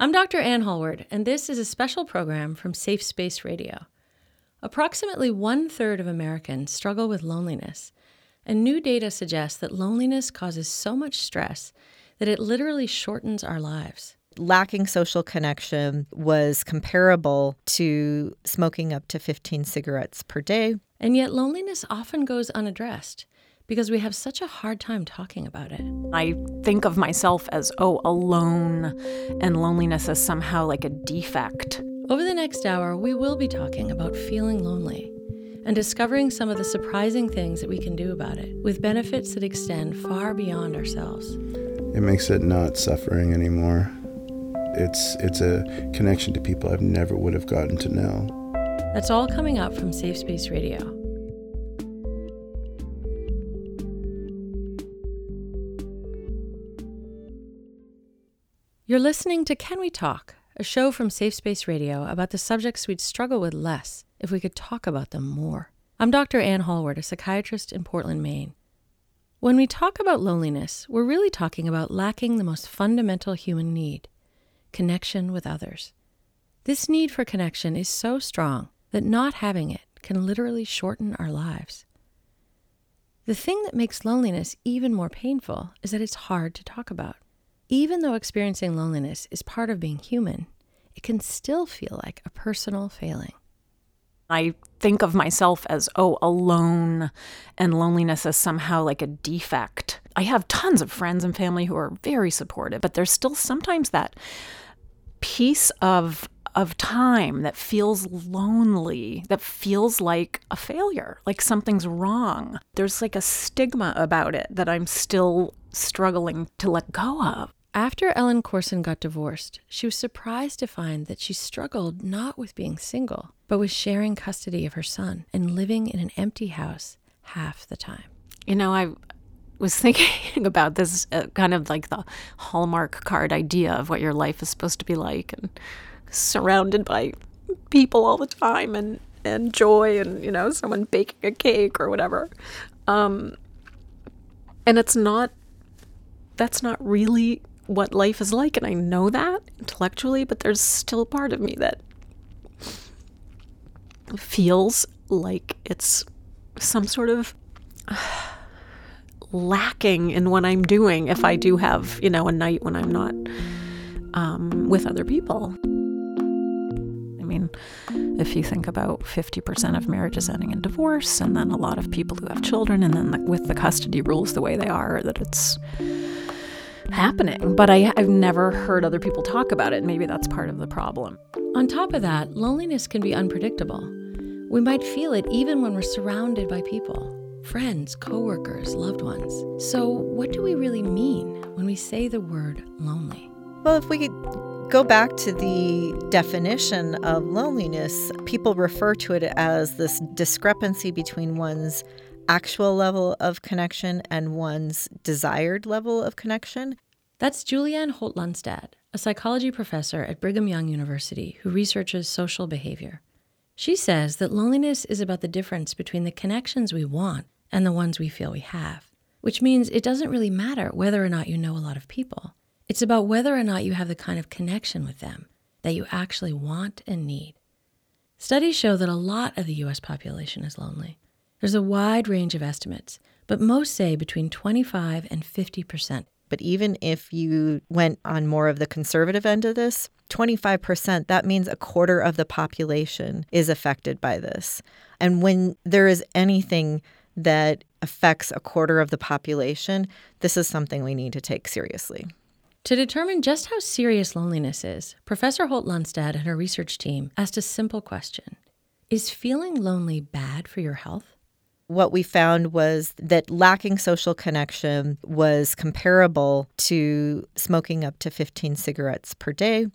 I'm Dr. Anne Hallward, and this is a special program from Safe Space Radio. Approximately one third of Americans struggle with loneliness, and new data suggests that loneliness causes so much stress that it literally shortens our lives. Lacking social connection was comparable to smoking up to 15 cigarettes per day. And yet, loneliness often goes unaddressed because we have such a hard time talking about it. I think of myself as, oh, alone, and loneliness as somehow like a defect. Over the next hour, we will be talking about feeling lonely and discovering some of the surprising things that we can do about it with benefits that extend far beyond ourselves. It makes it not suffering anymore. It's it's a connection to people I've never would have gotten to know. That's all coming up from Safe Space Radio. You're listening to Can We Talk, a show from Safe Space Radio about the subjects we'd struggle with less if we could talk about them more. I'm Dr. Anne Hallward, a psychiatrist in Portland, Maine. When we talk about loneliness, we're really talking about lacking the most fundamental human need connection with others. This need for connection is so strong that not having it can literally shorten our lives. The thing that makes loneliness even more painful is that it's hard to talk about. Even though experiencing loneliness is part of being human, it can still feel like a personal failing. I think of myself as, oh, alone, and loneliness as somehow like a defect. I have tons of friends and family who are very supportive, but there's still sometimes that piece of of time that feels lonely, that feels like a failure, like something's wrong. There's like a stigma about it that I'm still struggling to let go of. After Ellen Corson got divorced, she was surprised to find that she struggled not with being single, but with sharing custody of her son and living in an empty house half the time. You know, I was thinking about this uh, kind of like the Hallmark card idea of what your life is supposed to be like and surrounded by people all the time and and joy and you know someone baking a cake or whatever um and it's not that's not really what life is like and I know that intellectually but there's still part of me that feels like it's some sort of lacking in what I'm doing if I do have, you know, a night when I'm not um, with other people. I mean, if you think about 50% of marriages ending in divorce, and then a lot of people who have children, and then the, with the custody rules the way they are, that it's happening. But I, I've never heard other people talk about it. Maybe that's part of the problem. On top of that, loneliness can be unpredictable. We might feel it even when we're surrounded by people friends, coworkers, loved ones. So, what do we really mean when we say the word lonely? Well, if we could go back to the definition of loneliness, people refer to it as this discrepancy between one's actual level of connection and one's desired level of connection. That's Julianne Holt Lunstad, a psychology professor at Brigham Young University who researches social behavior. She says that loneliness is about the difference between the connections we want and the ones we feel we have, which means it doesn't really matter whether or not you know a lot of people. It's about whether or not you have the kind of connection with them that you actually want and need. Studies show that a lot of the US population is lonely. There's a wide range of estimates, but most say between 25 and 50 percent. But even if you went on more of the conservative end of this, 25%, that means a quarter of the population is affected by this. And when there is anything that affects a quarter of the population, this is something we need to take seriously. To determine just how serious loneliness is, Professor Holt Lunstad and her research team asked a simple question Is feeling lonely bad for your health? What we found was that lacking social connection was comparable to smoking up to 15 cigarettes per day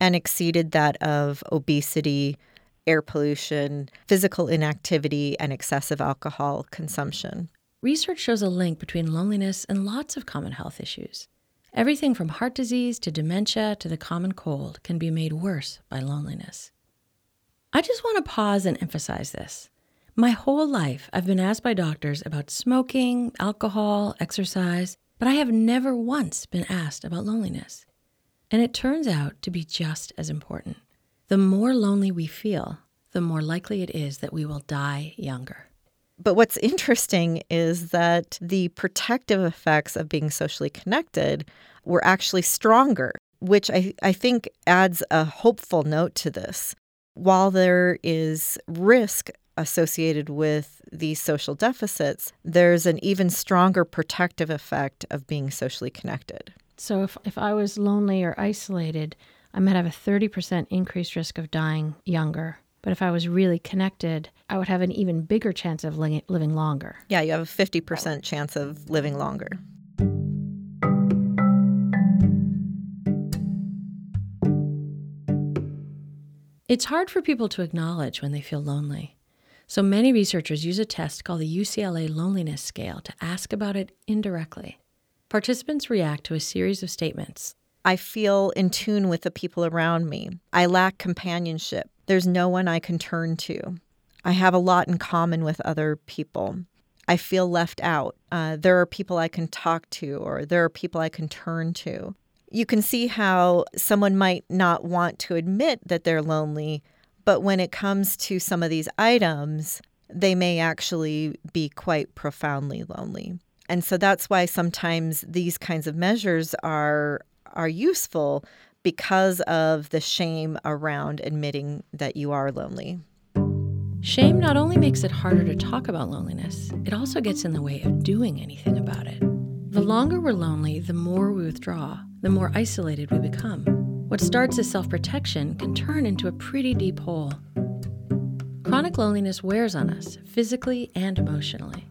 and exceeded that of obesity, air pollution, physical inactivity, and excessive alcohol consumption. Research shows a link between loneliness and lots of common health issues. Everything from heart disease to dementia to the common cold can be made worse by loneliness. I just want to pause and emphasize this. My whole life, I've been asked by doctors about smoking, alcohol, exercise, but I have never once been asked about loneliness. And it turns out to be just as important. The more lonely we feel, the more likely it is that we will die younger. But what's interesting is that the protective effects of being socially connected were actually stronger, which I, I think adds a hopeful note to this. While there is risk associated with these social deficits, there's an even stronger protective effect of being socially connected. So if, if I was lonely or isolated, I might have a 30% increased risk of dying younger. But if I was really connected, I would have an even bigger chance of li- living longer. Yeah, you have a 50% chance of living longer. It's hard for people to acknowledge when they feel lonely. So many researchers use a test called the UCLA Loneliness Scale to ask about it indirectly. Participants react to a series of statements. I feel in tune with the people around me. I lack companionship. There's no one I can turn to. I have a lot in common with other people. I feel left out. Uh, there are people I can talk to, or there are people I can turn to you can see how someone might not want to admit that they're lonely, but when it comes to some of these items, they may actually be quite profoundly lonely. And so that's why sometimes these kinds of measures are are useful because of the shame around admitting that you are lonely. Shame not only makes it harder to talk about loneliness, it also gets in the way of doing anything about it. The longer we're lonely, the more we withdraw, the more isolated we become. What starts as self protection can turn into a pretty deep hole. Chronic loneliness wears on us, physically and emotionally.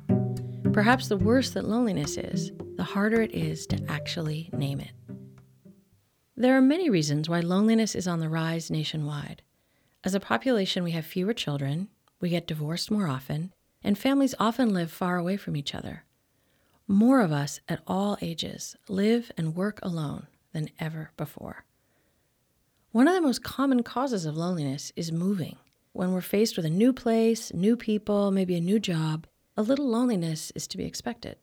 Perhaps the worse that loneliness is, the harder it is to actually name it. There are many reasons why loneliness is on the rise nationwide. As a population, we have fewer children, we get divorced more often, and families often live far away from each other. More of us at all ages live and work alone than ever before. One of the most common causes of loneliness is moving. When we're faced with a new place, new people, maybe a new job, a little loneliness is to be expected.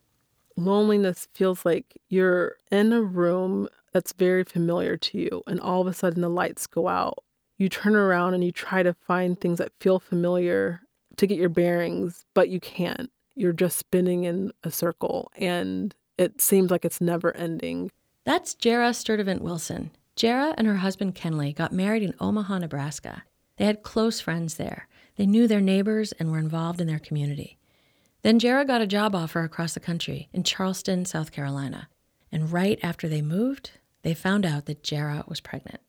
Loneliness feels like you're in a room that's very familiar to you, and all of a sudden the lights go out. You turn around and you try to find things that feel familiar to get your bearings, but you can't you're just spinning in a circle and it seems like it's never ending. That's Jara Sturdivant Wilson. Jara and her husband Kenley got married in Omaha, Nebraska. They had close friends there. They knew their neighbors and were involved in their community. Then Jara got a job offer across the country in Charleston, South Carolina. And right after they moved, they found out that Jara was pregnant.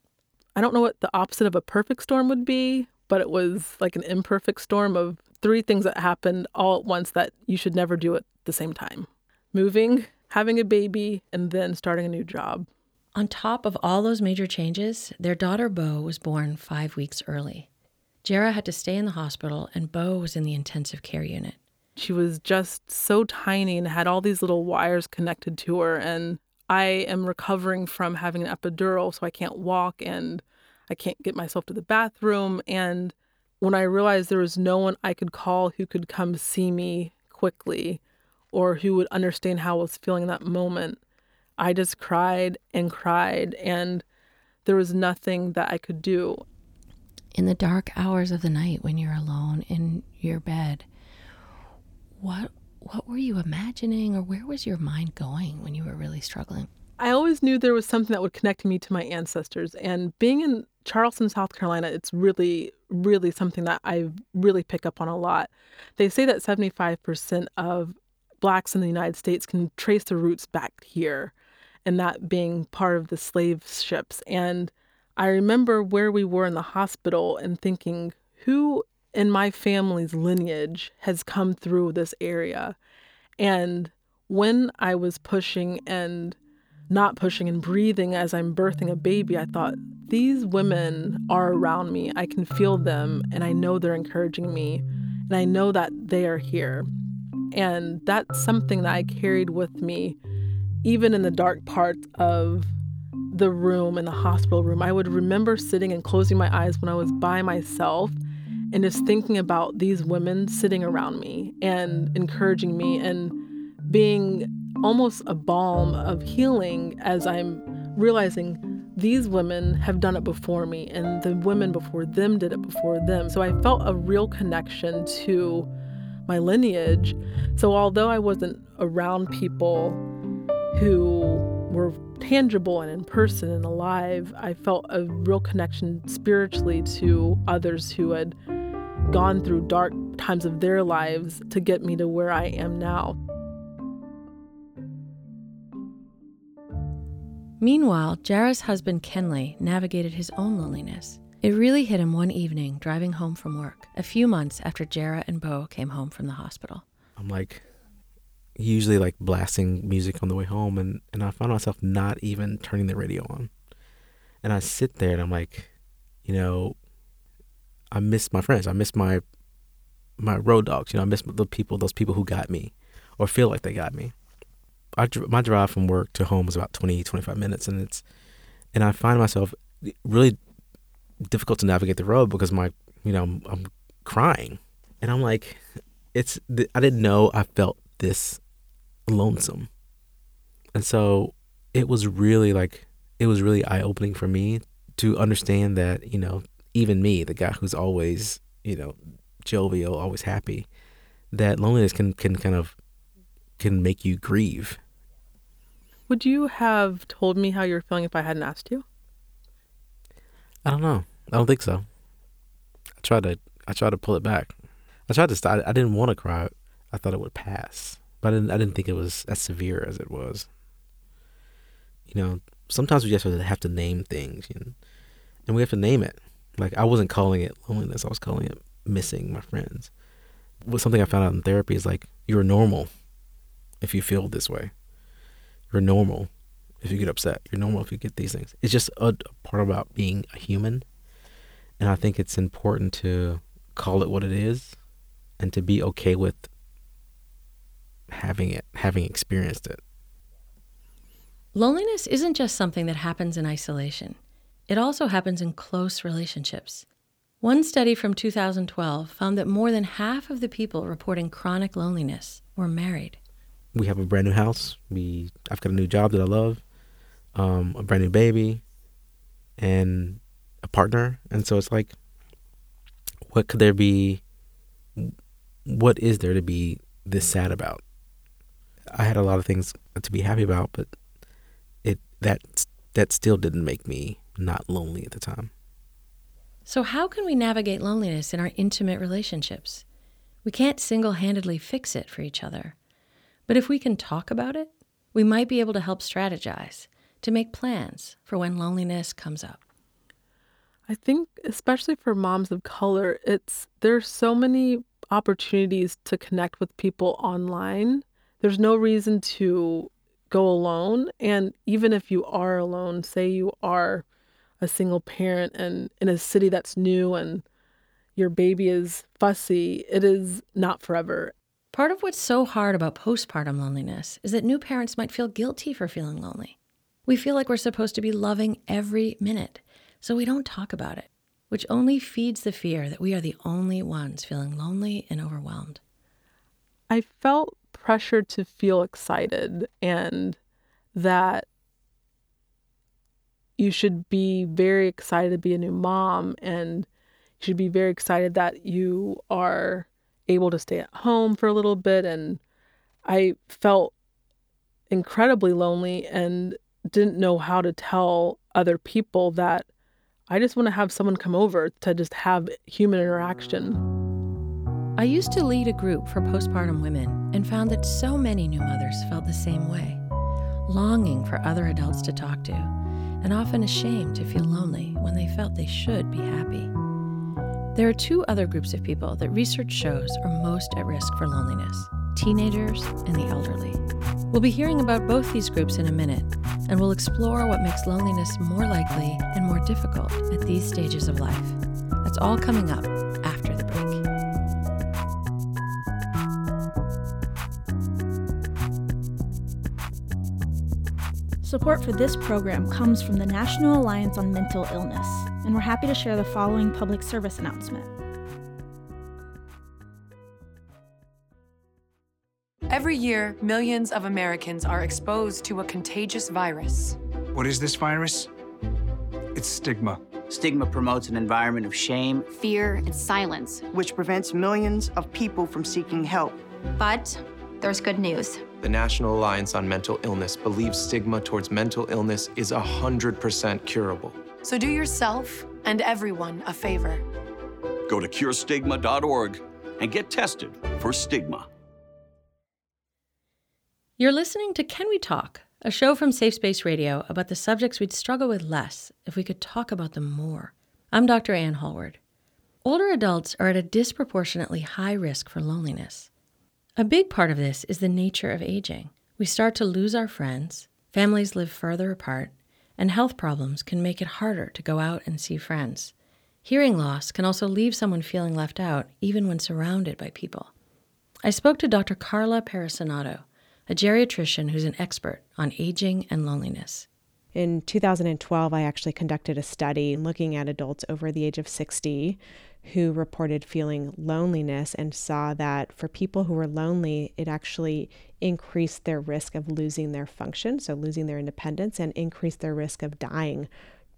I don't know what the opposite of a perfect storm would be, but it was like an imperfect storm of three things that happened all at once that you should never do at the same time moving, having a baby, and then starting a new job. On top of all those major changes, their daughter Bo was born five weeks early. Jara had to stay in the hospital, and Bo was in the intensive care unit. She was just so tiny and had all these little wires connected to her. And I am recovering from having an epidural, so I can't walk and I can't get myself to the bathroom. And when I realized there was no one I could call who could come see me quickly or who would understand how I was feeling in that moment, I just cried and cried, and there was nothing that I could do. In the dark hours of the night when you're alone in your bed, what what were you imagining or where was your mind going when you were really struggling? I always knew there was something that would connect me to my ancestors and being in Charleston, South Carolina, it's really, really something that I really pick up on a lot. They say that 75% of blacks in the United States can trace their roots back here, and that being part of the slave ships. And I remember where we were in the hospital and thinking, who in my family's lineage has come through this area? And when I was pushing and not pushing and breathing as I'm birthing a baby, I thought, these women are around me. I can feel them and I know they're encouraging me and I know that they are here. And that's something that I carried with me even in the dark parts of the room in the hospital room. I would remember sitting and closing my eyes when I was by myself and just thinking about these women sitting around me and encouraging me and being almost a balm of healing as I'm realizing these women have done it before me, and the women before them did it before them. So I felt a real connection to my lineage. So although I wasn't around people who were tangible and in person and alive, I felt a real connection spiritually to others who had gone through dark times of their lives to get me to where I am now. Meanwhile, Jarrah's husband Kenley navigated his own loneliness. It really hit him one evening driving home from work, a few months after Jarrah and Bo came home from the hospital. I'm like usually like blasting music on the way home and, and I found myself not even turning the radio on. And I sit there and I'm like, you know, I miss my friends. I miss my my road dogs. You know, I miss the people, those people who got me, or feel like they got me. I my drive from work to home is about 20, 25 minutes, and it's and I find myself really difficult to navigate the road because my you know I'm, I'm crying, and I'm like, it's I didn't know I felt this lonesome, and so it was really like it was really eye opening for me to understand that you know even me, the guy who's always, you know, jovial, always happy, that loneliness can, can kind of can make you grieve. Would you have told me how you were feeling if I hadn't asked you? I don't know. I don't think so. I tried to I tried to pull it back. I tried to stop. I didn't want to cry. I thought it would pass, but I didn't. I didn't think it was as severe as it was. You know, sometimes we just have to name things, and we have to name it. Like I wasn't calling it loneliness. I was calling it missing my friends. What something I found out in therapy is like you're normal if you feel this way. You're normal if you get upset. You're normal if you get these things. It's just a, a part about being a human. And I think it's important to call it what it is and to be okay with having it, having experienced it. Loneliness isn't just something that happens in isolation. It also happens in close relationships. One study from 2012 found that more than half of the people reporting chronic loneliness were married. We have a brand new house. We I've got a new job that I love, um, a brand new baby, and a partner. And so it's like, what could there be? What is there to be this sad about? I had a lot of things to be happy about, but it that that still didn't make me not lonely at the time. So, how can we navigate loneliness in our intimate relationships? We can't single handedly fix it for each other. But if we can talk about it, we might be able to help strategize, to make plans for when loneliness comes up. I think, especially for moms of color, it's there's so many opportunities to connect with people online. There's no reason to go alone. And even if you are alone, say you are a single parent and in a city that's new and your baby is fussy, it is not forever. Part of what's so hard about postpartum loneliness is that new parents might feel guilty for feeling lonely. We feel like we're supposed to be loving every minute, so we don't talk about it, which only feeds the fear that we are the only ones feeling lonely and overwhelmed. I felt pressured to feel excited and that you should be very excited to be a new mom and you should be very excited that you are able to stay at home for a little bit and I felt incredibly lonely and didn't know how to tell other people that I just want to have someone come over to just have human interaction. I used to lead a group for postpartum women and found that so many new mothers felt the same way, longing for other adults to talk to and often ashamed to feel lonely when they felt they should be happy. There are two other groups of people that research shows are most at risk for loneliness teenagers and the elderly. We'll be hearing about both these groups in a minute, and we'll explore what makes loneliness more likely and more difficult at these stages of life. That's all coming up after Support for this program comes from the National Alliance on Mental Illness, and we're happy to share the following public service announcement. Every year, millions of Americans are exposed to a contagious virus. What is this virus? It's stigma. Stigma promotes an environment of shame, fear, and silence, which prevents millions of people from seeking help. But there's good news. The National Alliance on Mental Illness believes stigma towards mental illness is 100% curable. So do yourself and everyone a favor. Go to curestigma.org and get tested for stigma. You're listening to Can We Talk, a show from Safe Space Radio about the subjects we'd struggle with less if we could talk about them more. I'm Dr. Anne Hallward. Older adults are at a disproportionately high risk for loneliness. A big part of this is the nature of aging. We start to lose our friends, families live further apart, and health problems can make it harder to go out and see friends. Hearing loss can also leave someone feeling left out, even when surrounded by people. I spoke to Dr. Carla Perissinotto, a geriatrician who's an expert on aging and loneliness. In 2012, I actually conducted a study looking at adults over the age of 60 who reported feeling loneliness and saw that for people who were lonely, it actually increased their risk of losing their function, so losing their independence, and increased their risk of dying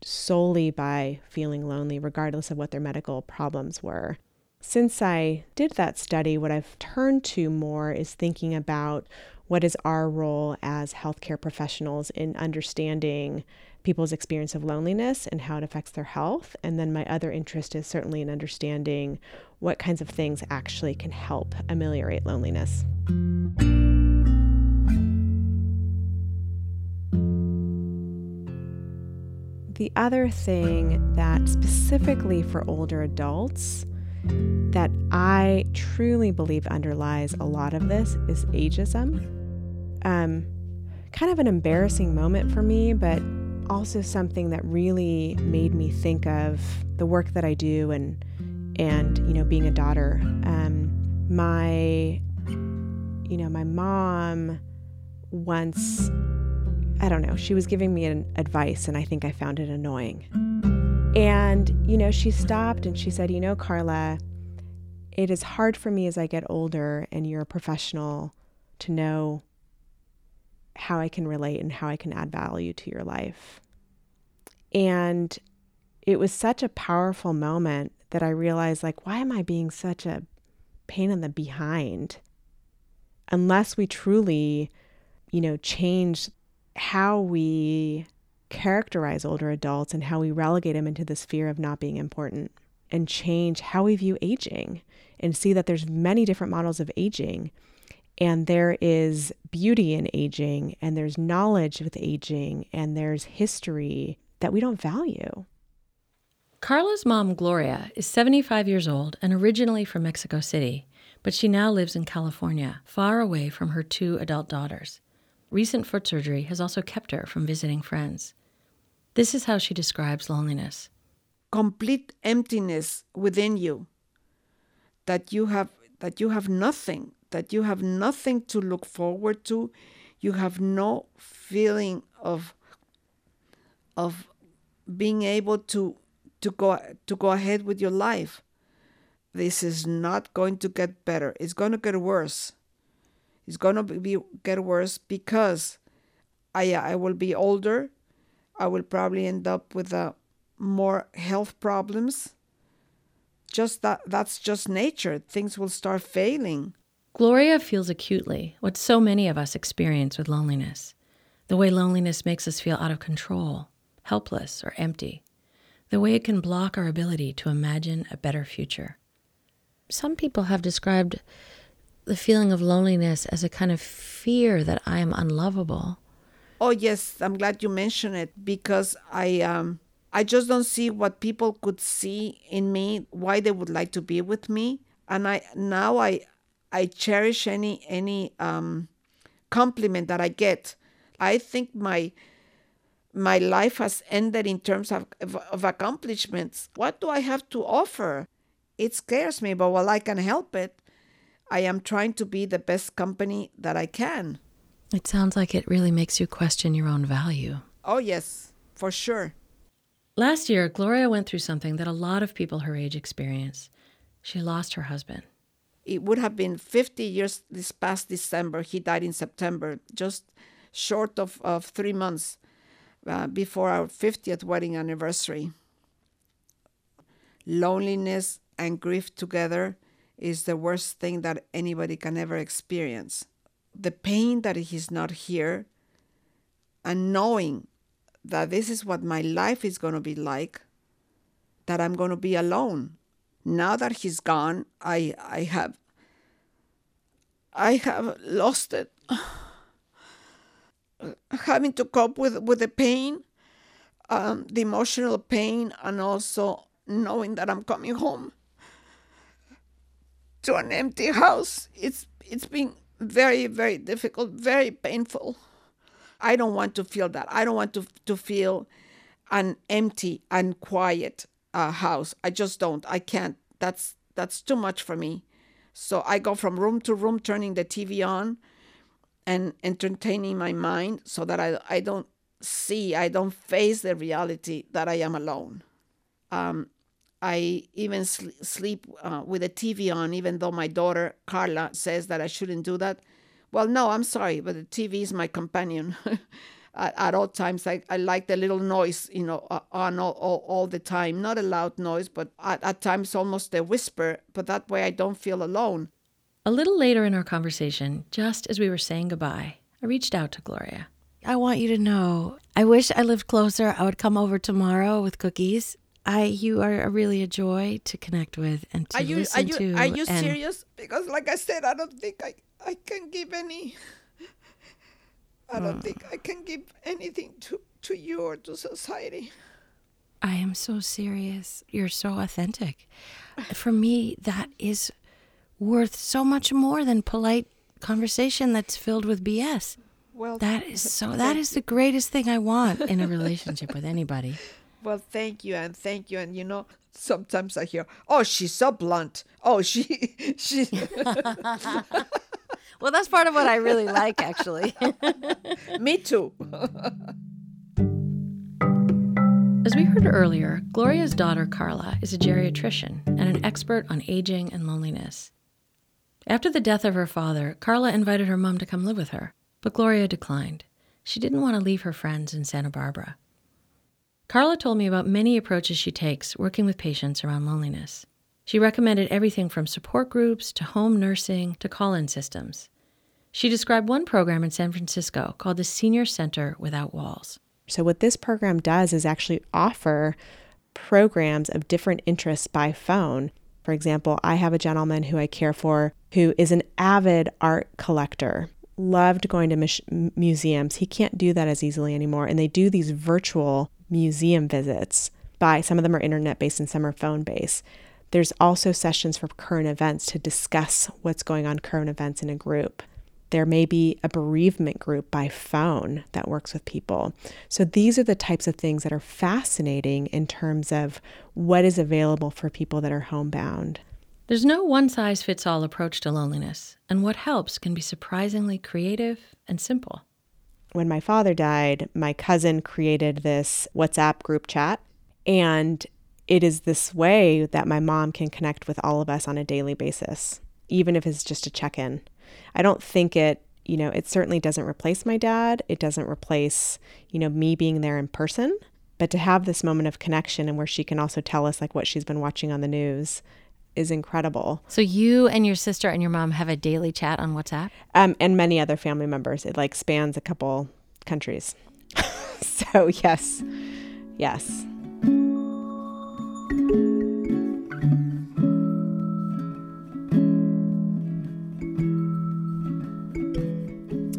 solely by feeling lonely, regardless of what their medical problems were. Since I did that study, what I've turned to more is thinking about what is our role as healthcare professionals in understanding people's experience of loneliness and how it affects their health. And then my other interest is certainly in understanding what kinds of things actually can help ameliorate loneliness. The other thing that specifically for older adults that I truly believe underlies a lot of this is ageism. Um, kind of an embarrassing moment for me, but also something that really made me think of the work that I do and and you know being a daughter. Um, my you know my mom once I don't know she was giving me an advice and I think I found it annoying. And you know she stopped and she said, you know Carla, it is hard for me as I get older and you're a professional to know how I can relate and how I can add value to your life. And it was such a powerful moment that I realized like why am I being such a pain in the behind? Unless we truly, you know, change how we characterize older adults and how we relegate them into this fear of not being important and change how we view aging and see that there's many different models of aging and there is beauty in aging, and there's knowledge with aging, and there's history that we don't value. Carla's mom, Gloria, is 75 years old and originally from Mexico City, but she now lives in California, far away from her two adult daughters. Recent foot surgery has also kept her from visiting friends. This is how she describes loneliness complete emptiness within you that you have that you have nothing that you have nothing to look forward to. You have no feeling of of being able to to go to go ahead with your life. This is not going to get better. It's going to get worse. It's going to be get worse because i i will be older. I will probably end up with a uh, more health problems. Just that that's just nature. Things will start failing Gloria feels acutely what so many of us experience with loneliness the way loneliness makes us feel out of control, helpless, or empty, the way it can block our ability to imagine a better future. Some people have described the feeling of loneliness as a kind of fear that I am unlovable. Oh yes, I'm glad you mentioned it because I um I just don't see what people could see in me, why they would like to be with me, and I now I I cherish any any um, compliment that I get. I think my my life has ended in terms of, of, of accomplishments. What do I have to offer? It scares me, but while I can help it, I am trying to be the best company that I can. It sounds like it really makes you question your own value. Oh, yes, for sure. Last year, Gloria went through something that a lot of people her age experience. She lost her husband it would have been 50 years this past December. He died in September, just short of, of three months. uh, before our 50th wedding anniversary. Loneliness and grief together is the worst thing that anybody can ever experience. The pain that he's not here and knowing that this is what my life is going to be like, that I'm going to be alone. Now that he's gone, I, I have I have lost it. Having to cope with, with the pain, um, the emotional pain, and also knowing that I'm coming home to an empty house. It's it's been very, very difficult, very painful. I don't want to feel that. I don't want to to feel an empty and quiet uh, house. I just don't. I can't. That's that's too much for me. So I go from room to room, turning the TV on, and entertaining my mind, so that I I don't see, I don't face the reality that I am alone. Um, I even sl- sleep uh, with the TV on, even though my daughter Carla says that I shouldn't do that. Well, no, I'm sorry, but the TV is my companion. at, at, all times, I, I like the little noise, you know, uh, on all, all, all, the time. Not a loud noise, but at, at times almost a whisper. But that way I don't feel alone. A little later in our conversation, just as we were saying goodbye, I reached out to Gloria. I want you to know, I wish I lived closer. I would come over tomorrow with cookies. I, you are really a joy to connect with and to are you, listen are you, to. Are you and serious? Because, like I said, I don't think I, I can give any. I don't hmm. think I can give anything to, to you or to society. I am so serious. You're so authentic. For me, that is worth so much more than polite conversation that's filled with BS. Well, that is so. That is the greatest thing I want in a relationship with anybody. Well, thank you and thank you. And you know, sometimes I hear, "Oh, she's so blunt. Oh, she, she." well, that's part of what I really like, actually. Me too. As we heard earlier, Gloria's daughter Carla is a geriatrician and an expert on aging and loneliness. After the death of her father, Carla invited her mom to come live with her, but Gloria declined. She didn't want to leave her friends in Santa Barbara. Carla told me about many approaches she takes working with patients around loneliness. She recommended everything from support groups to home nursing to call in systems. She described one program in San Francisco called the Senior Center Without Walls. So, what this program does is actually offer programs of different interests by phone. For example, I have a gentleman who I care for who is an avid art collector, loved going to museums. He can't do that as easily anymore. And they do these virtual museum visits by some of them are internet based and some are phone based. There's also sessions for current events to discuss what's going on current events in a group. There may be a bereavement group by phone that works with people. So these are the types of things that are fascinating in terms of what is available for people that are homebound. There's no one size fits all approach to loneliness, and what helps can be surprisingly creative and simple. When my father died, my cousin created this WhatsApp group chat, and it is this way that my mom can connect with all of us on a daily basis, even if it's just a check in. I don't think it, you know, it certainly doesn't replace my dad. It doesn't replace, you know, me being there in person. But to have this moment of connection and where she can also tell us like what she's been watching on the news is incredible. So you and your sister and your mom have a daily chat on WhatsApp? Um, and many other family members. It like spans a couple countries. so yes, yes.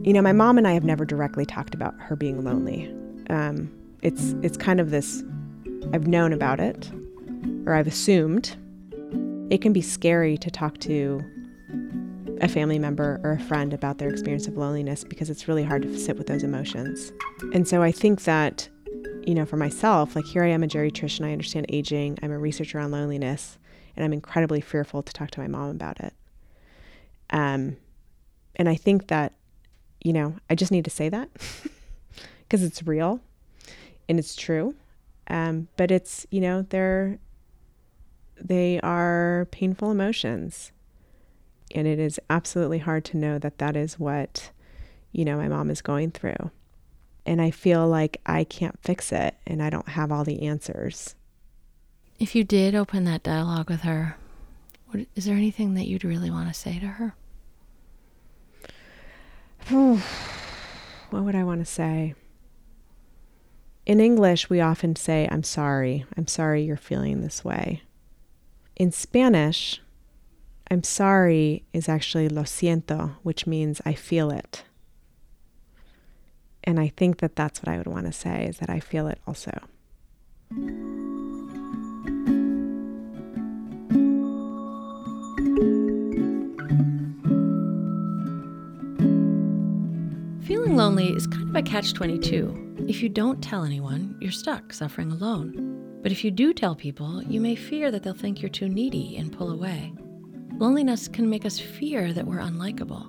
You know, my mom and I have never directly talked about her being lonely. Um, it's it's kind of this. I've known about it, or I've assumed. It can be scary to talk to a family member or a friend about their experience of loneliness because it's really hard to sit with those emotions. And so I think that, you know, for myself, like here I am a geriatrician, I understand aging, I'm a researcher on loneliness, and I'm incredibly fearful to talk to my mom about it. Um, and I think that, you know, I just need to say that because it's real and it's true. Um, but it's, you know, they're, they are painful emotions and it is absolutely hard to know that that is what, you know, my mom is going through. and I feel like I can't fix it and I don't have all the answers. If you did open that dialogue with her, what, is there anything that you'd really want to say to her? What would I want to say? In English, we often say, I'm sorry. I'm sorry you're feeling this way. In Spanish, I'm sorry is actually lo siento, which means I feel it. And I think that that's what I would want to say is that I feel it also. Feeling lonely is kind of a catch 22. If you don't tell anyone, you're stuck suffering alone. But if you do tell people, you may fear that they'll think you're too needy and pull away. Loneliness can make us fear that we're unlikable.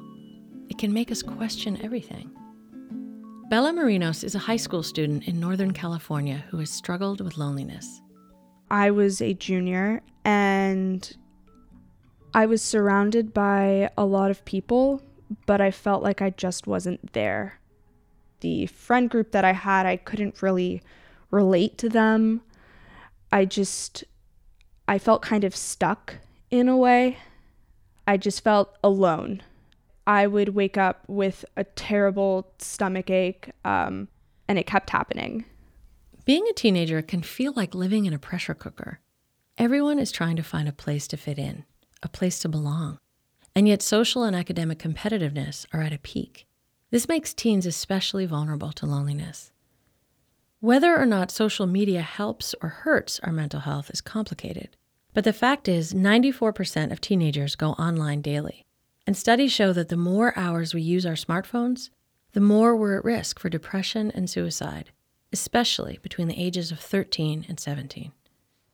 It can make us question everything. Bella Marinos is a high school student in Northern California who has struggled with loneliness. I was a junior and I was surrounded by a lot of people, but I felt like I just wasn't there. The friend group that I had, I couldn't really relate to them. I just, I felt kind of stuck in a way. I just felt alone. I would wake up with a terrible stomach ache, um, and it kept happening. Being a teenager can feel like living in a pressure cooker. Everyone is trying to find a place to fit in, a place to belong. And yet, social and academic competitiveness are at a peak. This makes teens especially vulnerable to loneliness. Whether or not social media helps or hurts our mental health is complicated. But the fact is, 94% of teenagers go online daily. And studies show that the more hours we use our smartphones, the more we're at risk for depression and suicide, especially between the ages of 13 and 17.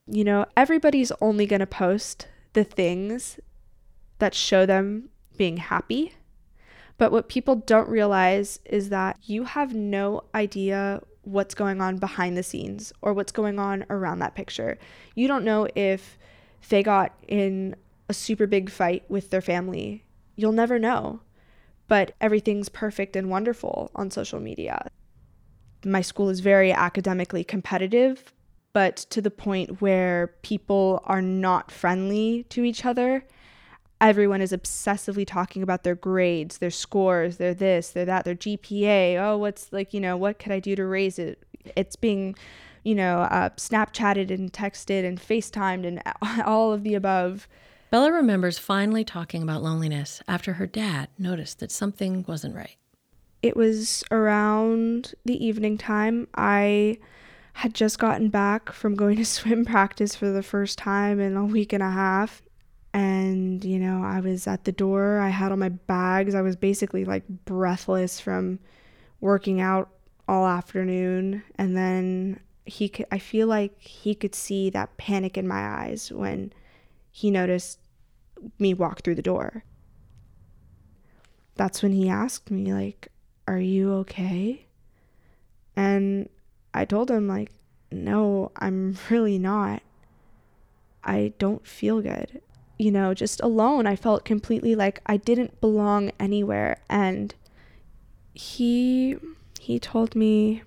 You know, everybody's only going to post the things that show them being happy. But what people don't realize is that you have no idea what's going on behind the scenes or what's going on around that picture. You don't know if they got in a super big fight with their family You'll never know. But everything's perfect and wonderful on social media. My school is very academically competitive, but to the point where people are not friendly to each other. Everyone is obsessively talking about their grades, their scores, their this, their that, their GPA. Oh, what's like, you know, what could I do to raise it? It's being, you know, uh, Snapchatted and texted and FaceTimed and all of the above. Bella remembers finally talking about loneliness after her dad noticed that something wasn't right. It was around the evening time. I had just gotten back from going to swim practice for the first time in a week and a half. And, you know, I was at the door. I had all my bags. I was basically like breathless from working out all afternoon. And then he could, I feel like he could see that panic in my eyes when he noticed me walk through the door. That's when he asked me, like, Are you okay? And I told him, like, No, I'm really not. I don't feel good. You know, just alone, I felt completely like I didn't belong anywhere. And he he told me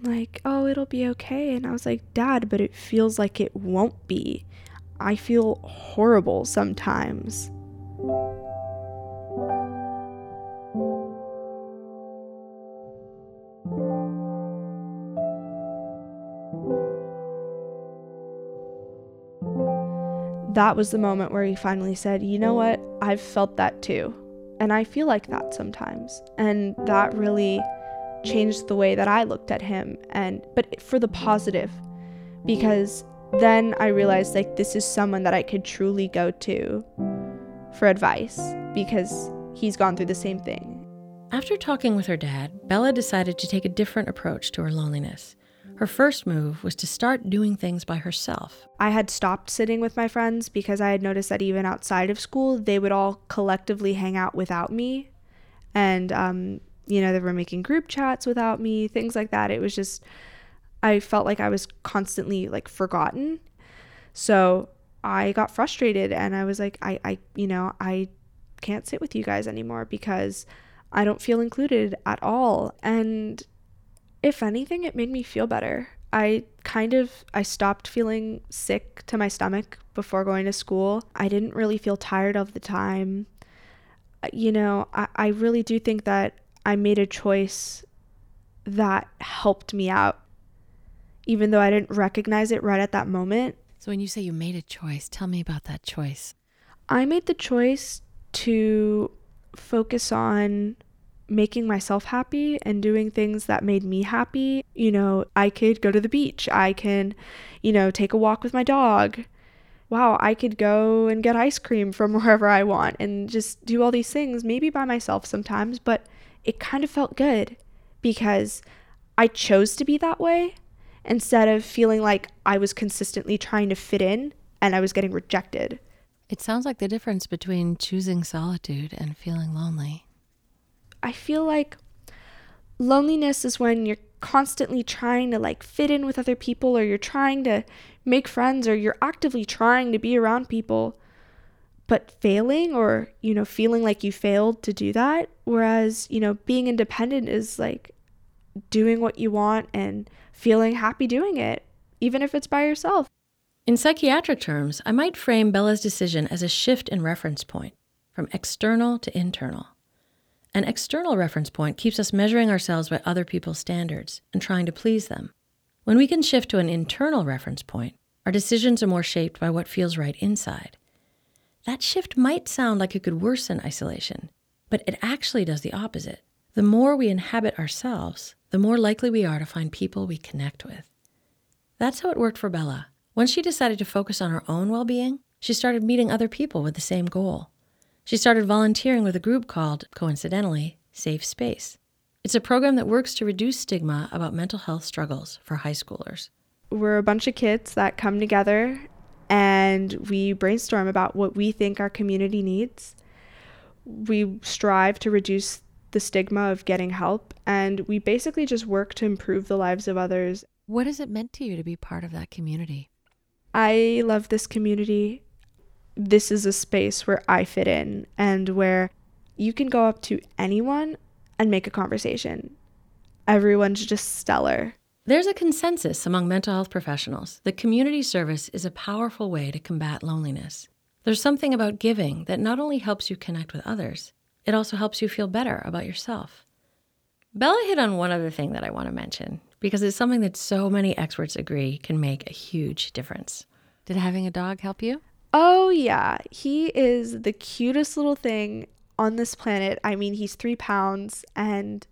like, "Oh, it'll be okay." And I was like, "Dad, but it feels like it won't be." I feel horrible sometimes. That was the moment where he finally said, You know what? I've felt that too. And I feel like that sometimes. And that really changed the way that I looked at him and but for the positive because then I realized like this is someone that I could truly go to for advice because he's gone through the same thing. After talking with her dad, Bella decided to take a different approach to her loneliness. Her first move was to start doing things by herself. I had stopped sitting with my friends because I had noticed that even outside of school, they would all collectively hang out without me. And, um, you know, they were making group chats without me, things like that. It was just, I felt like I was constantly like forgotten. So I got frustrated and I was like, I, I, you know, I can't sit with you guys anymore because I don't feel included at all. And if anything, it made me feel better. I kind of I stopped feeling sick to my stomach before going to school. I didn't really feel tired of the time. Uh, you know, I, I really do think that I made a choice that helped me out, even though I didn't recognize it right at that moment. So, when you say you made a choice, tell me about that choice. I made the choice to focus on making myself happy and doing things that made me happy. You know, I could go to the beach, I can, you know, take a walk with my dog. Wow, I could go and get ice cream from wherever I want and just do all these things, maybe by myself sometimes, but it kind of felt good because I chose to be that way instead of feeling like I was consistently trying to fit in and I was getting rejected. It sounds like the difference between choosing solitude and feeling lonely. I feel like loneliness is when you're constantly trying to like fit in with other people or you're trying to make friends or you're actively trying to be around people but failing or you know feeling like you failed to do that. Whereas you know being independent is like doing what you want and feeling happy doing it even if it's by yourself. In psychiatric terms i might frame bella's decision as a shift in reference point from external to internal an external reference point keeps us measuring ourselves by other people's standards and trying to please them. When we can shift to an internal reference point, our decisions are more shaped by what feels right inside. That shift might sound like it could worsen isolation, but it actually does the opposite. The more we inhabit ourselves, the more likely we are to find people we connect with. That's how it worked for Bella. Once she decided to focus on her own well being, she started meeting other people with the same goal. She started volunteering with a group called, coincidentally, Safe Space. It's a program that works to reduce stigma about mental health struggles for high schoolers. We're a bunch of kids that come together and we brainstorm about what we think our community needs. We strive to reduce the stigma of getting help, and we basically just work to improve the lives of others. What has it meant to you to be part of that community? I love this community this is a space where I fit in and where you can go up to anyone and make a conversation. Everyone's just stellar. There's a consensus among mental health professionals that community service is a powerful way to combat loneliness. There's something about giving that not only helps you connect with others, it also helps you feel better about yourself. Bella hit on one other thing that I want to mention because it's something that so many experts agree can make a huge difference. Did having a dog help you? Oh, yeah. He is the cutest little thing on this planet. I mean, he's three pounds, and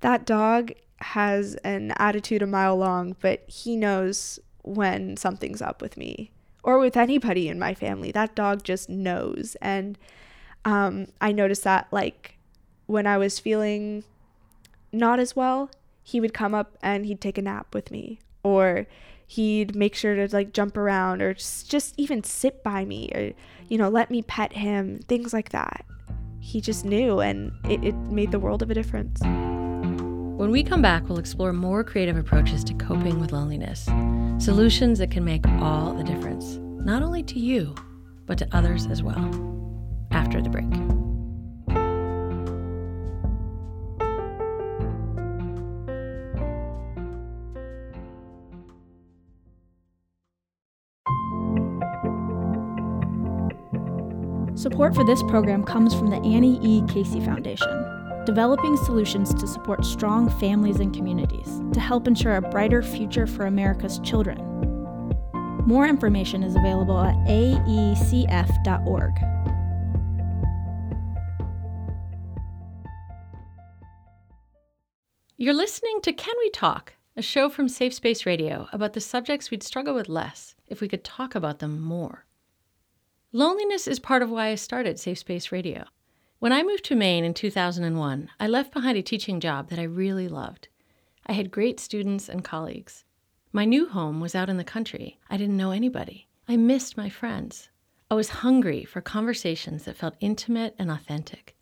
that dog has an attitude a mile long, but he knows when something's up with me or with anybody in my family. That dog just knows. And um, I noticed that, like, when I was feeling not as well, he would come up and he'd take a nap with me. Or he'd make sure to like jump around or just, just even sit by me or you know let me pet him things like that. He just knew and it, it made the world of a difference. When we come back we'll explore more creative approaches to coping with loneliness solutions that can make all the difference not only to you but to others as well after the break Support for this program comes from the Annie E. Casey Foundation, developing solutions to support strong families and communities to help ensure a brighter future for America's children. More information is available at aecf.org. You're listening to Can We Talk, a show from Safe Space Radio about the subjects we'd struggle with less if we could talk about them more. Loneliness is part of why I started Safe Space Radio. When I moved to Maine in 2001, I left behind a teaching job that I really loved. I had great students and colleagues. My new home was out in the country. I didn't know anybody. I missed my friends. I was hungry for conversations that felt intimate and authentic.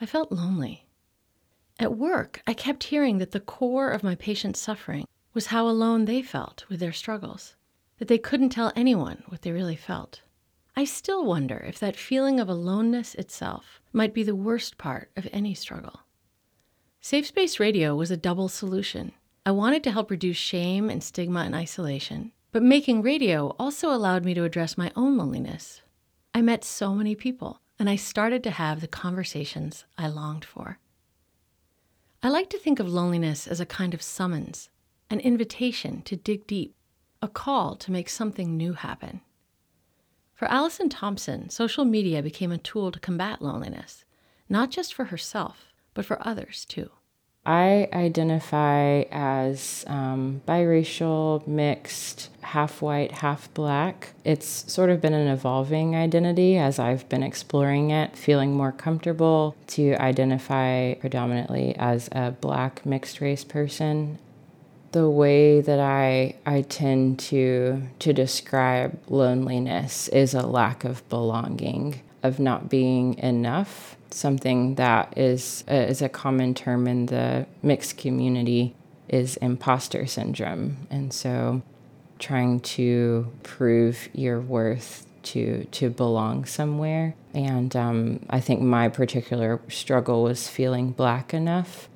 I felt lonely. At work, I kept hearing that the core of my patients' suffering was how alone they felt with their struggles, that they couldn't tell anyone what they really felt. I still wonder if that feeling of aloneness itself might be the worst part of any struggle. Safe Space Radio was a double solution. I wanted to help reduce shame and stigma and isolation, but making radio also allowed me to address my own loneliness. I met so many people, and I started to have the conversations I longed for. I like to think of loneliness as a kind of summons, an invitation to dig deep, a call to make something new happen. For Allison Thompson, social media became a tool to combat loneliness, not just for herself, but for others too. I identify as um, biracial, mixed, half white, half black. It's sort of been an evolving identity as I've been exploring it, feeling more comfortable to identify predominantly as a black mixed race person. The way that I, I tend to, to describe loneliness is a lack of belonging, of not being enough. Something that is uh, is a common term in the mixed community is imposter syndrome. And so trying to prove your worth to to belong somewhere. And um, I think my particular struggle was feeling black enough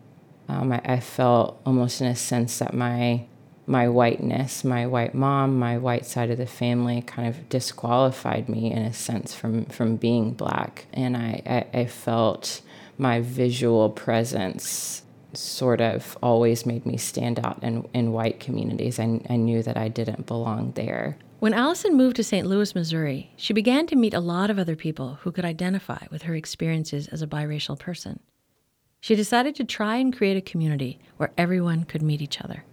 um, I, I felt almost in a sense that my my whiteness, my white mom, my white side of the family kind of disqualified me in a sense from, from being black. And I, I, I felt my visual presence sort of always made me stand out in, in white communities. I, I knew that I didn't belong there. When Allison moved to St. Louis, Missouri, she began to meet a lot of other people who could identify with her experiences as a biracial person. She decided to try and create a community where everyone could meet each other.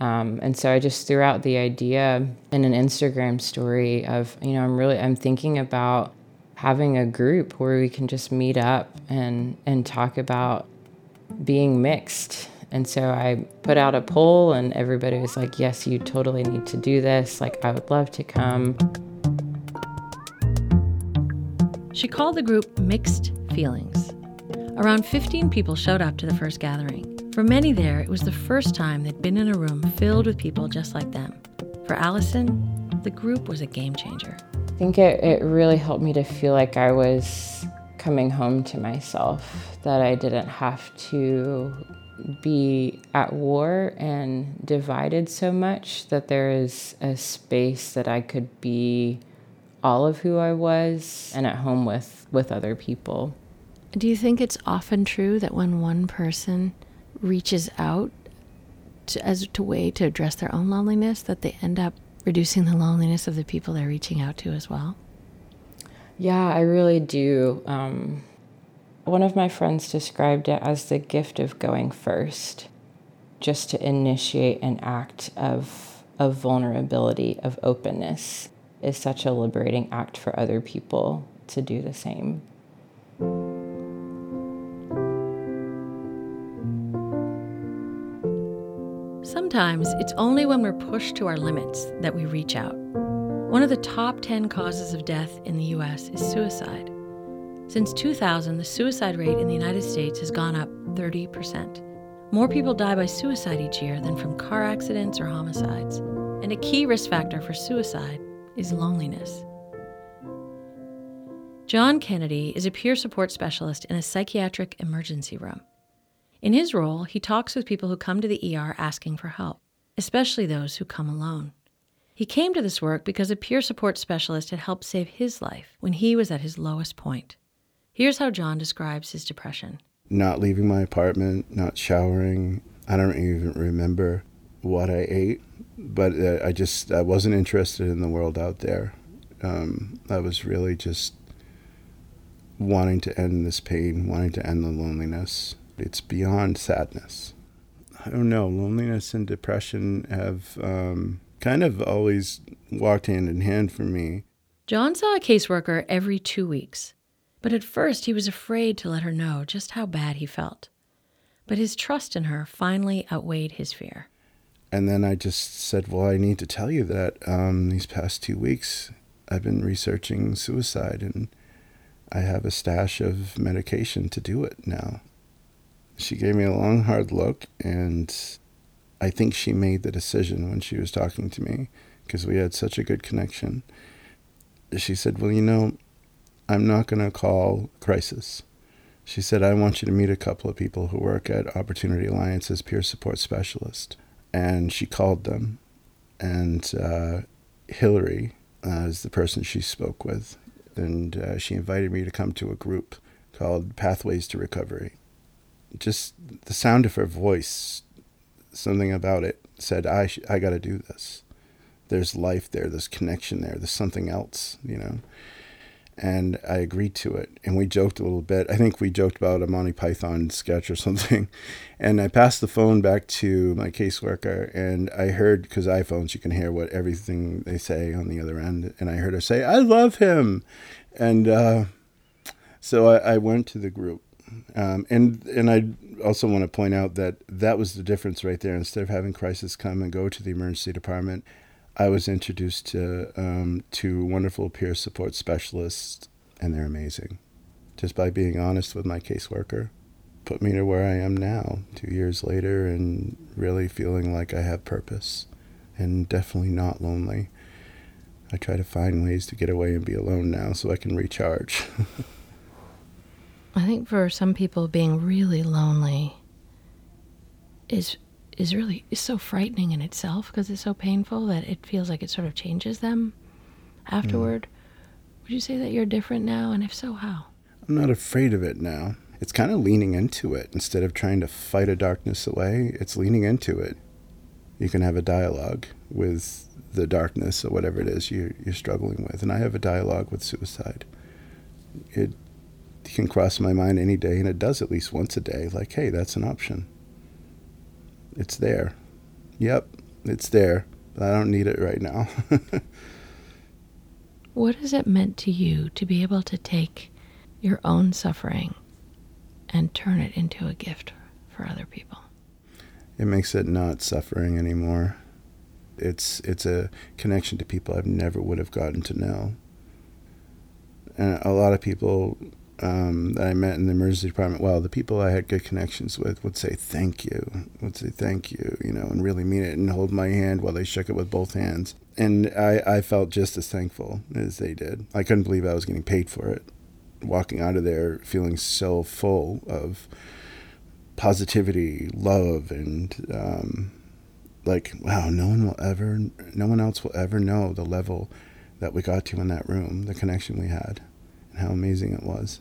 Um, and so I just threw out the idea in an Instagram story of, you know, I'm really, I'm thinking about having a group where we can just meet up and, and talk about being mixed. And so I put out a poll and everybody was like, yes, you totally need to do this. Like, I would love to come. She called the group Mixed Feelings. Around 15 people showed up to the first gathering. For many there, it was the first time they'd been in a room filled with people just like them. For Allison, the group was a game changer. I think it, it really helped me to feel like I was coming home to myself, that I didn't have to be at war and divided so much, that there is a space that I could be all of who I was and at home with, with other people. Do you think it's often true that when one person reaches out to, as a way to address their own loneliness, that they end up reducing the loneliness of the people they're reaching out to as well? Yeah, I really do. Um, one of my friends described it as the gift of going first, just to initiate an act of, of vulnerability, of openness, is such a liberating act for other people to do the same. Sometimes it's only when we're pushed to our limits that we reach out. One of the top 10 causes of death in the US is suicide. Since 2000, the suicide rate in the United States has gone up 30%. More people die by suicide each year than from car accidents or homicides. And a key risk factor for suicide is loneliness. John Kennedy is a peer support specialist in a psychiatric emergency room. In his role, he talks with people who come to the ER asking for help, especially those who come alone. He came to this work because a peer support specialist had helped save his life when he was at his lowest point. Here's how John describes his depression not leaving my apartment, not showering. I don't even remember what I ate, but uh, I just I wasn't interested in the world out there. Um, I was really just wanting to end this pain, wanting to end the loneliness. It's beyond sadness. I don't know. Loneliness and depression have um, kind of always walked hand in hand for me. John saw a caseworker every two weeks, but at first he was afraid to let her know just how bad he felt. But his trust in her finally outweighed his fear. And then I just said, Well, I need to tell you that um, these past two weeks I've been researching suicide and I have a stash of medication to do it now. She gave me a long, hard look, and I think she made the decision when she was talking to me because we had such a good connection. she said, Well, you know, I'm not going to call crisis. She said, I want you to meet a couple of people who work at Opportunity Alliance as peer support specialist. And she called them. And uh, Hillary uh, is the person she spoke with. And uh, she invited me to come to a group called Pathways to Recovery. Just the sound of her voice, something about it said, I, sh- I got to do this. There's life there, there's connection there, there's something else, you know and I agreed to it. And we joked a little bit. I think we joked about a Monty Python sketch or something. And I passed the phone back to my caseworker, and I heard because iPhones you can hear what everything they say on the other end, and I heard her say, "I love him," and uh, so I, I, went to the group. Um, and and I also want to point out that that was the difference right there. Instead of having crisis come and go to the emergency department, I was introduced to um, to wonderful peer support specialists, and they're amazing. Just by being honest with my caseworker, put me to where I am now, two years later, and really feeling like I have purpose, and definitely not lonely. I try to find ways to get away and be alone now, so I can recharge. I think for some people, being really lonely is is really is so frightening in itself because it's so painful that it feels like it sort of changes them afterward. Mm. Would you say that you're different now? And if so, how? I'm not afraid of it now. It's kind of leaning into it instead of trying to fight a darkness away. It's leaning into it. You can have a dialogue with the darkness or whatever it is you, you're struggling with. And I have a dialogue with suicide. It can cross my mind any day, and it does at least once a day. Like, hey, that's an option it's there. Yep, it's there. But I don't need it right now. what has it meant to you to be able to take your own suffering and turn it into a gift for other people? It makes it not suffering anymore. It's it's a connection to people I've never would have gotten to know. And a lot of people um, that I met in the emergency department, well, the people I had good connections with would say thank you, would say thank you, you know, and really mean it and hold my hand while they shook it with both hands. And I, I felt just as thankful as they did. I couldn't believe I was getting paid for it. Walking out of there feeling so full of positivity, love, and um, like, wow, no one will ever, no one else will ever know the level that we got to in that room, the connection we had and how amazing it was.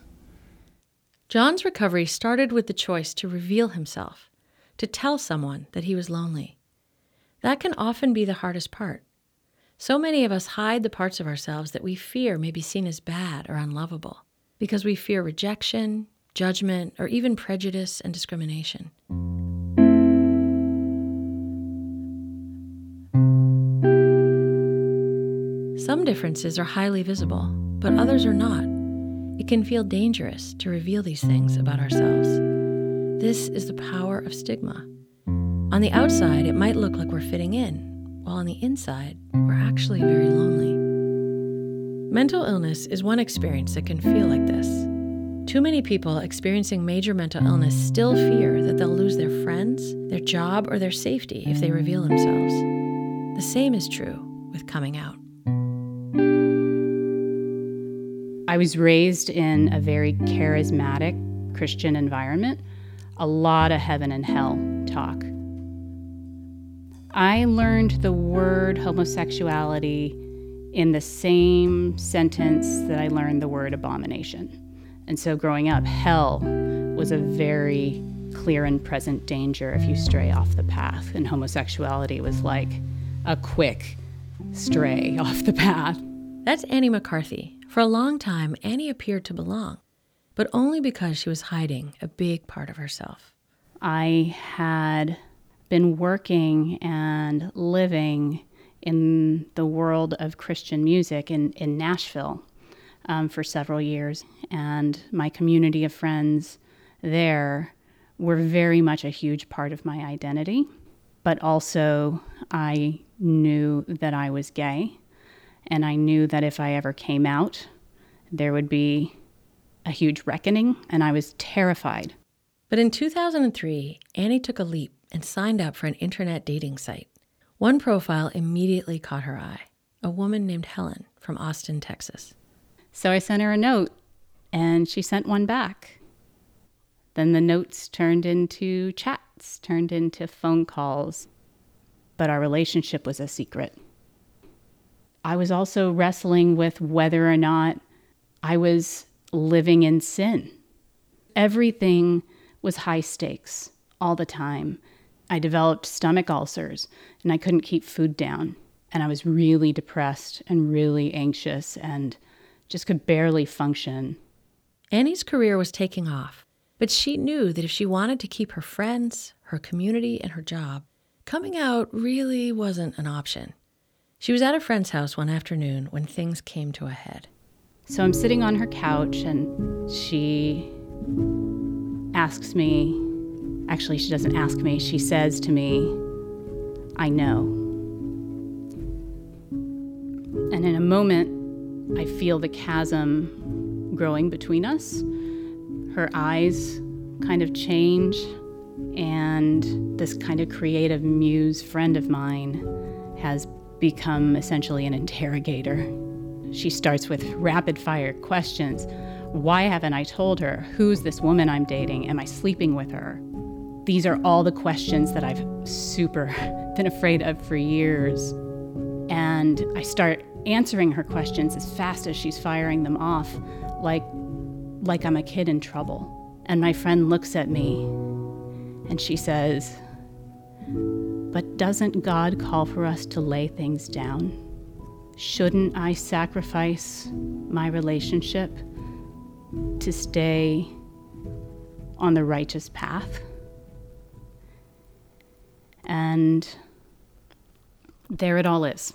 John's recovery started with the choice to reveal himself, to tell someone that he was lonely. That can often be the hardest part. So many of us hide the parts of ourselves that we fear may be seen as bad or unlovable because we fear rejection, judgment, or even prejudice and discrimination. Some differences are highly visible, but others are not. It can feel dangerous to reveal these things about ourselves. This is the power of stigma. On the outside, it might look like we're fitting in, while on the inside, we're actually very lonely. Mental illness is one experience that can feel like this. Too many people experiencing major mental illness still fear that they'll lose their friends, their job, or their safety if they reveal themselves. The same is true with coming out. I was raised in a very charismatic Christian environment, a lot of heaven and hell talk. I learned the word homosexuality in the same sentence that I learned the word abomination. And so growing up, hell was a very clear and present danger if you stray off the path. And homosexuality was like a quick stray off the path. That's Annie McCarthy, for a long time, Annie appeared to belong, but only because she was hiding a big part of herself. I had been working and living in the world of Christian music in, in Nashville um, for several years, and my community of friends there were very much a huge part of my identity. But also, I knew that I was gay and I knew that if I ever came out, there would be a huge reckoning, and I was terrified. But in 2003, Annie took a leap and signed up for an internet dating site. One profile immediately caught her eye a woman named Helen from Austin, Texas. So I sent her a note, and she sent one back. Then the notes turned into chats, turned into phone calls, but our relationship was a secret. I was also wrestling with whether or not I was living in sin. Everything was high stakes all the time. I developed stomach ulcers and I couldn't keep food down. And I was really depressed and really anxious and just could barely function. Annie's career was taking off, but she knew that if she wanted to keep her friends, her community, and her job, coming out really wasn't an option. She was at a friend's house one afternoon when things came to a head. So I'm sitting on her couch and she asks me, actually, she doesn't ask me, she says to me, I know. And in a moment, I feel the chasm growing between us. Her eyes kind of change, and this kind of creative muse friend of mine has become essentially an interrogator. She starts with rapid fire questions. Why haven't I told her? Who's this woman I'm dating? Am I sleeping with her? These are all the questions that I've super been afraid of for years. And I start answering her questions as fast as she's firing them off, like, like I'm a kid in trouble. And my friend looks at me and she says, But doesn't God call for us to lay things down? Shouldn't I sacrifice my relationship to stay on the righteous path? And there it all is.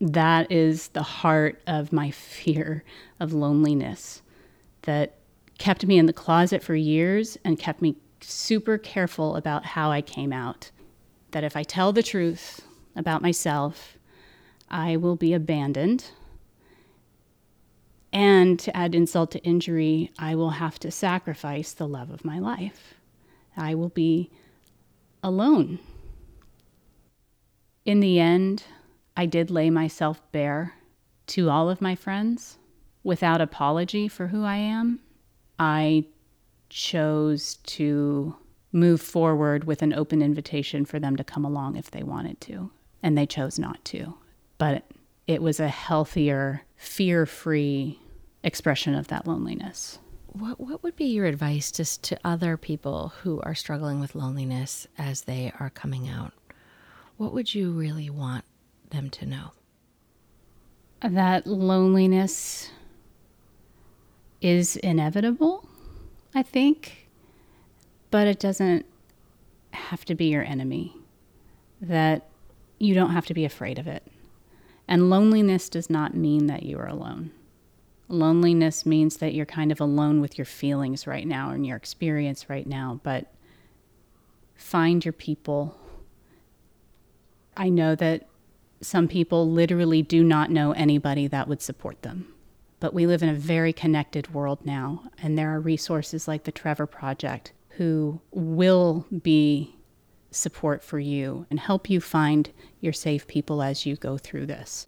That is the heart of my fear of loneliness that kept me in the closet for years and kept me super careful about how I came out. That if I tell the truth about myself, I will be abandoned. And to add insult to injury, I will have to sacrifice the love of my life. I will be alone. In the end, I did lay myself bare to all of my friends without apology for who I am. I chose to move forward with an open invitation for them to come along if they wanted to, and they chose not to. But it was a healthier, fear free expression of that loneliness. What, what would be your advice just to other people who are struggling with loneliness as they are coming out? What would you really want them to know? That loneliness is inevitable, I think, but it doesn't have to be your enemy. That you don't have to be afraid of it. And loneliness does not mean that you are alone. Loneliness means that you're kind of alone with your feelings right now and your experience right now, but find your people. I know that some people literally do not know anybody that would support them. But we live in a very connected world now, and there are resources like the Trevor Project who will be support for you and help you find your safe people as you go through this.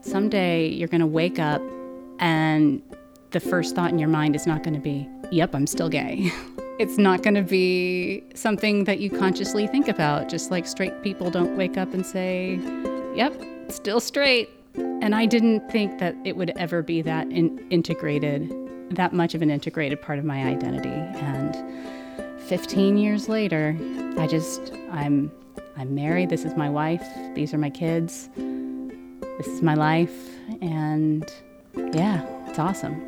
Someday you're going to wake up and the first thought in your mind is not going to be, yep, I'm still gay. it's not going to be something that you consciously think about, just like straight people don't wake up and say, yep, still straight. And I didn't think that it would ever be that in- integrated, that much of an integrated part of my identity. And 15 years later, I just, I'm, I'm married. This is my wife. These are my kids. This is my life. And yeah, it's awesome.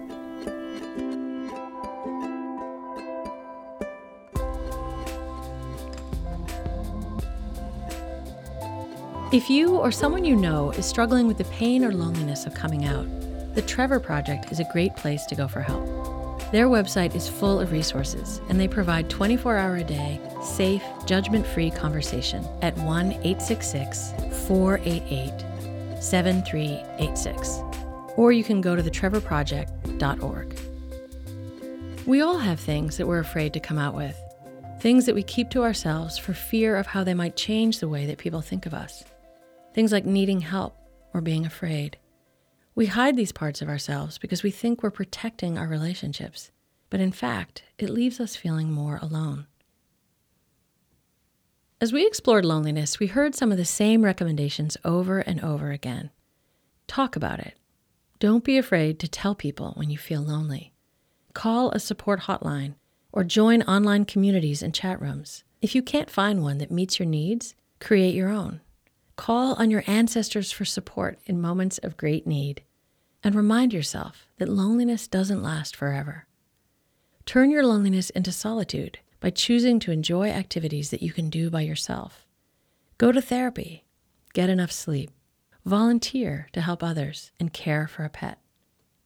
If you or someone you know is struggling with the pain or loneliness of coming out, the Trevor Project is a great place to go for help. Their website is full of resources, and they provide 24 hour a day, safe, judgment free conversation at 1 866 488 7386. Or you can go to thetrevorproject.org. We all have things that we're afraid to come out with, things that we keep to ourselves for fear of how they might change the way that people think of us. things like needing help or being afraid. We hide these parts of ourselves because we think we're protecting our relationships, but in fact, it leaves us feeling more alone. As we explored loneliness, we heard some of the same recommendations over and over again. Talk about it. Don't be afraid to tell people when you feel lonely. Call a support hotline or join online communities and chat rooms. If you can't find one that meets your needs, create your own. Call on your ancestors for support in moments of great need. And remind yourself that loneliness doesn't last forever. Turn your loneliness into solitude by choosing to enjoy activities that you can do by yourself. Go to therapy, get enough sleep, volunteer to help others, and care for a pet.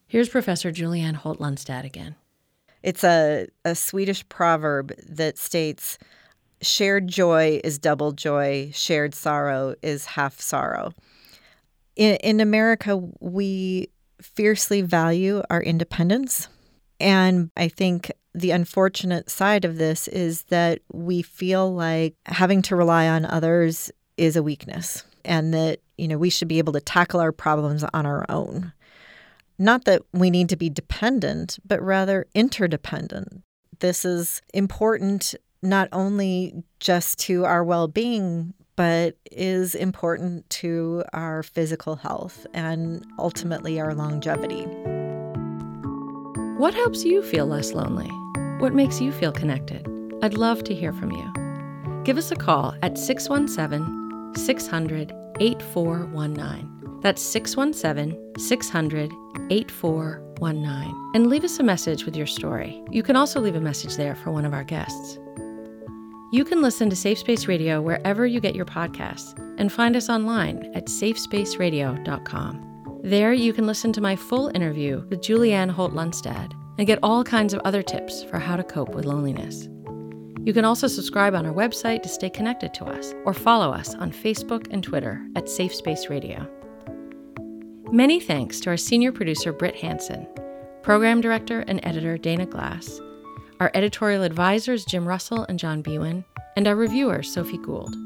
Here's Professor Julianne Holt Lunstad again. It's a, a Swedish proverb that states shared joy is double joy, shared sorrow is half sorrow. In, in America, we fiercely value our independence. And I think the unfortunate side of this is that we feel like having to rely on others is a weakness and that, you know, we should be able to tackle our problems on our own. Not that we need to be dependent, but rather interdependent. This is important not only just to our well being, but is important to our physical health and ultimately our longevity. What helps you feel less lonely? What makes you feel connected? I'd love to hear from you. Give us a call at 617 600 8419. That's 617 600 8419. And leave us a message with your story. You can also leave a message there for one of our guests. You can listen to Safe Space Radio wherever you get your podcasts and find us online at safespaceradio.com. There you can listen to my full interview with Julianne Holt Lunstad and get all kinds of other tips for how to cope with loneliness. You can also subscribe on our website to stay connected to us or follow us on Facebook and Twitter at Safe Space Radio. Many thanks to our senior producer, Britt Hanson, program director and editor, Dana Glass, our editorial advisors, Jim Russell and John Bewan, and our reviewer, Sophie Gould.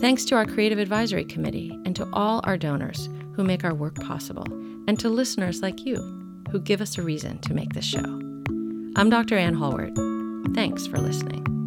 Thanks to our creative advisory committee and to all our donors who make our work possible, and to listeners like you who give us a reason to make this show. I'm Dr. Anne Hallward. Thanks for listening.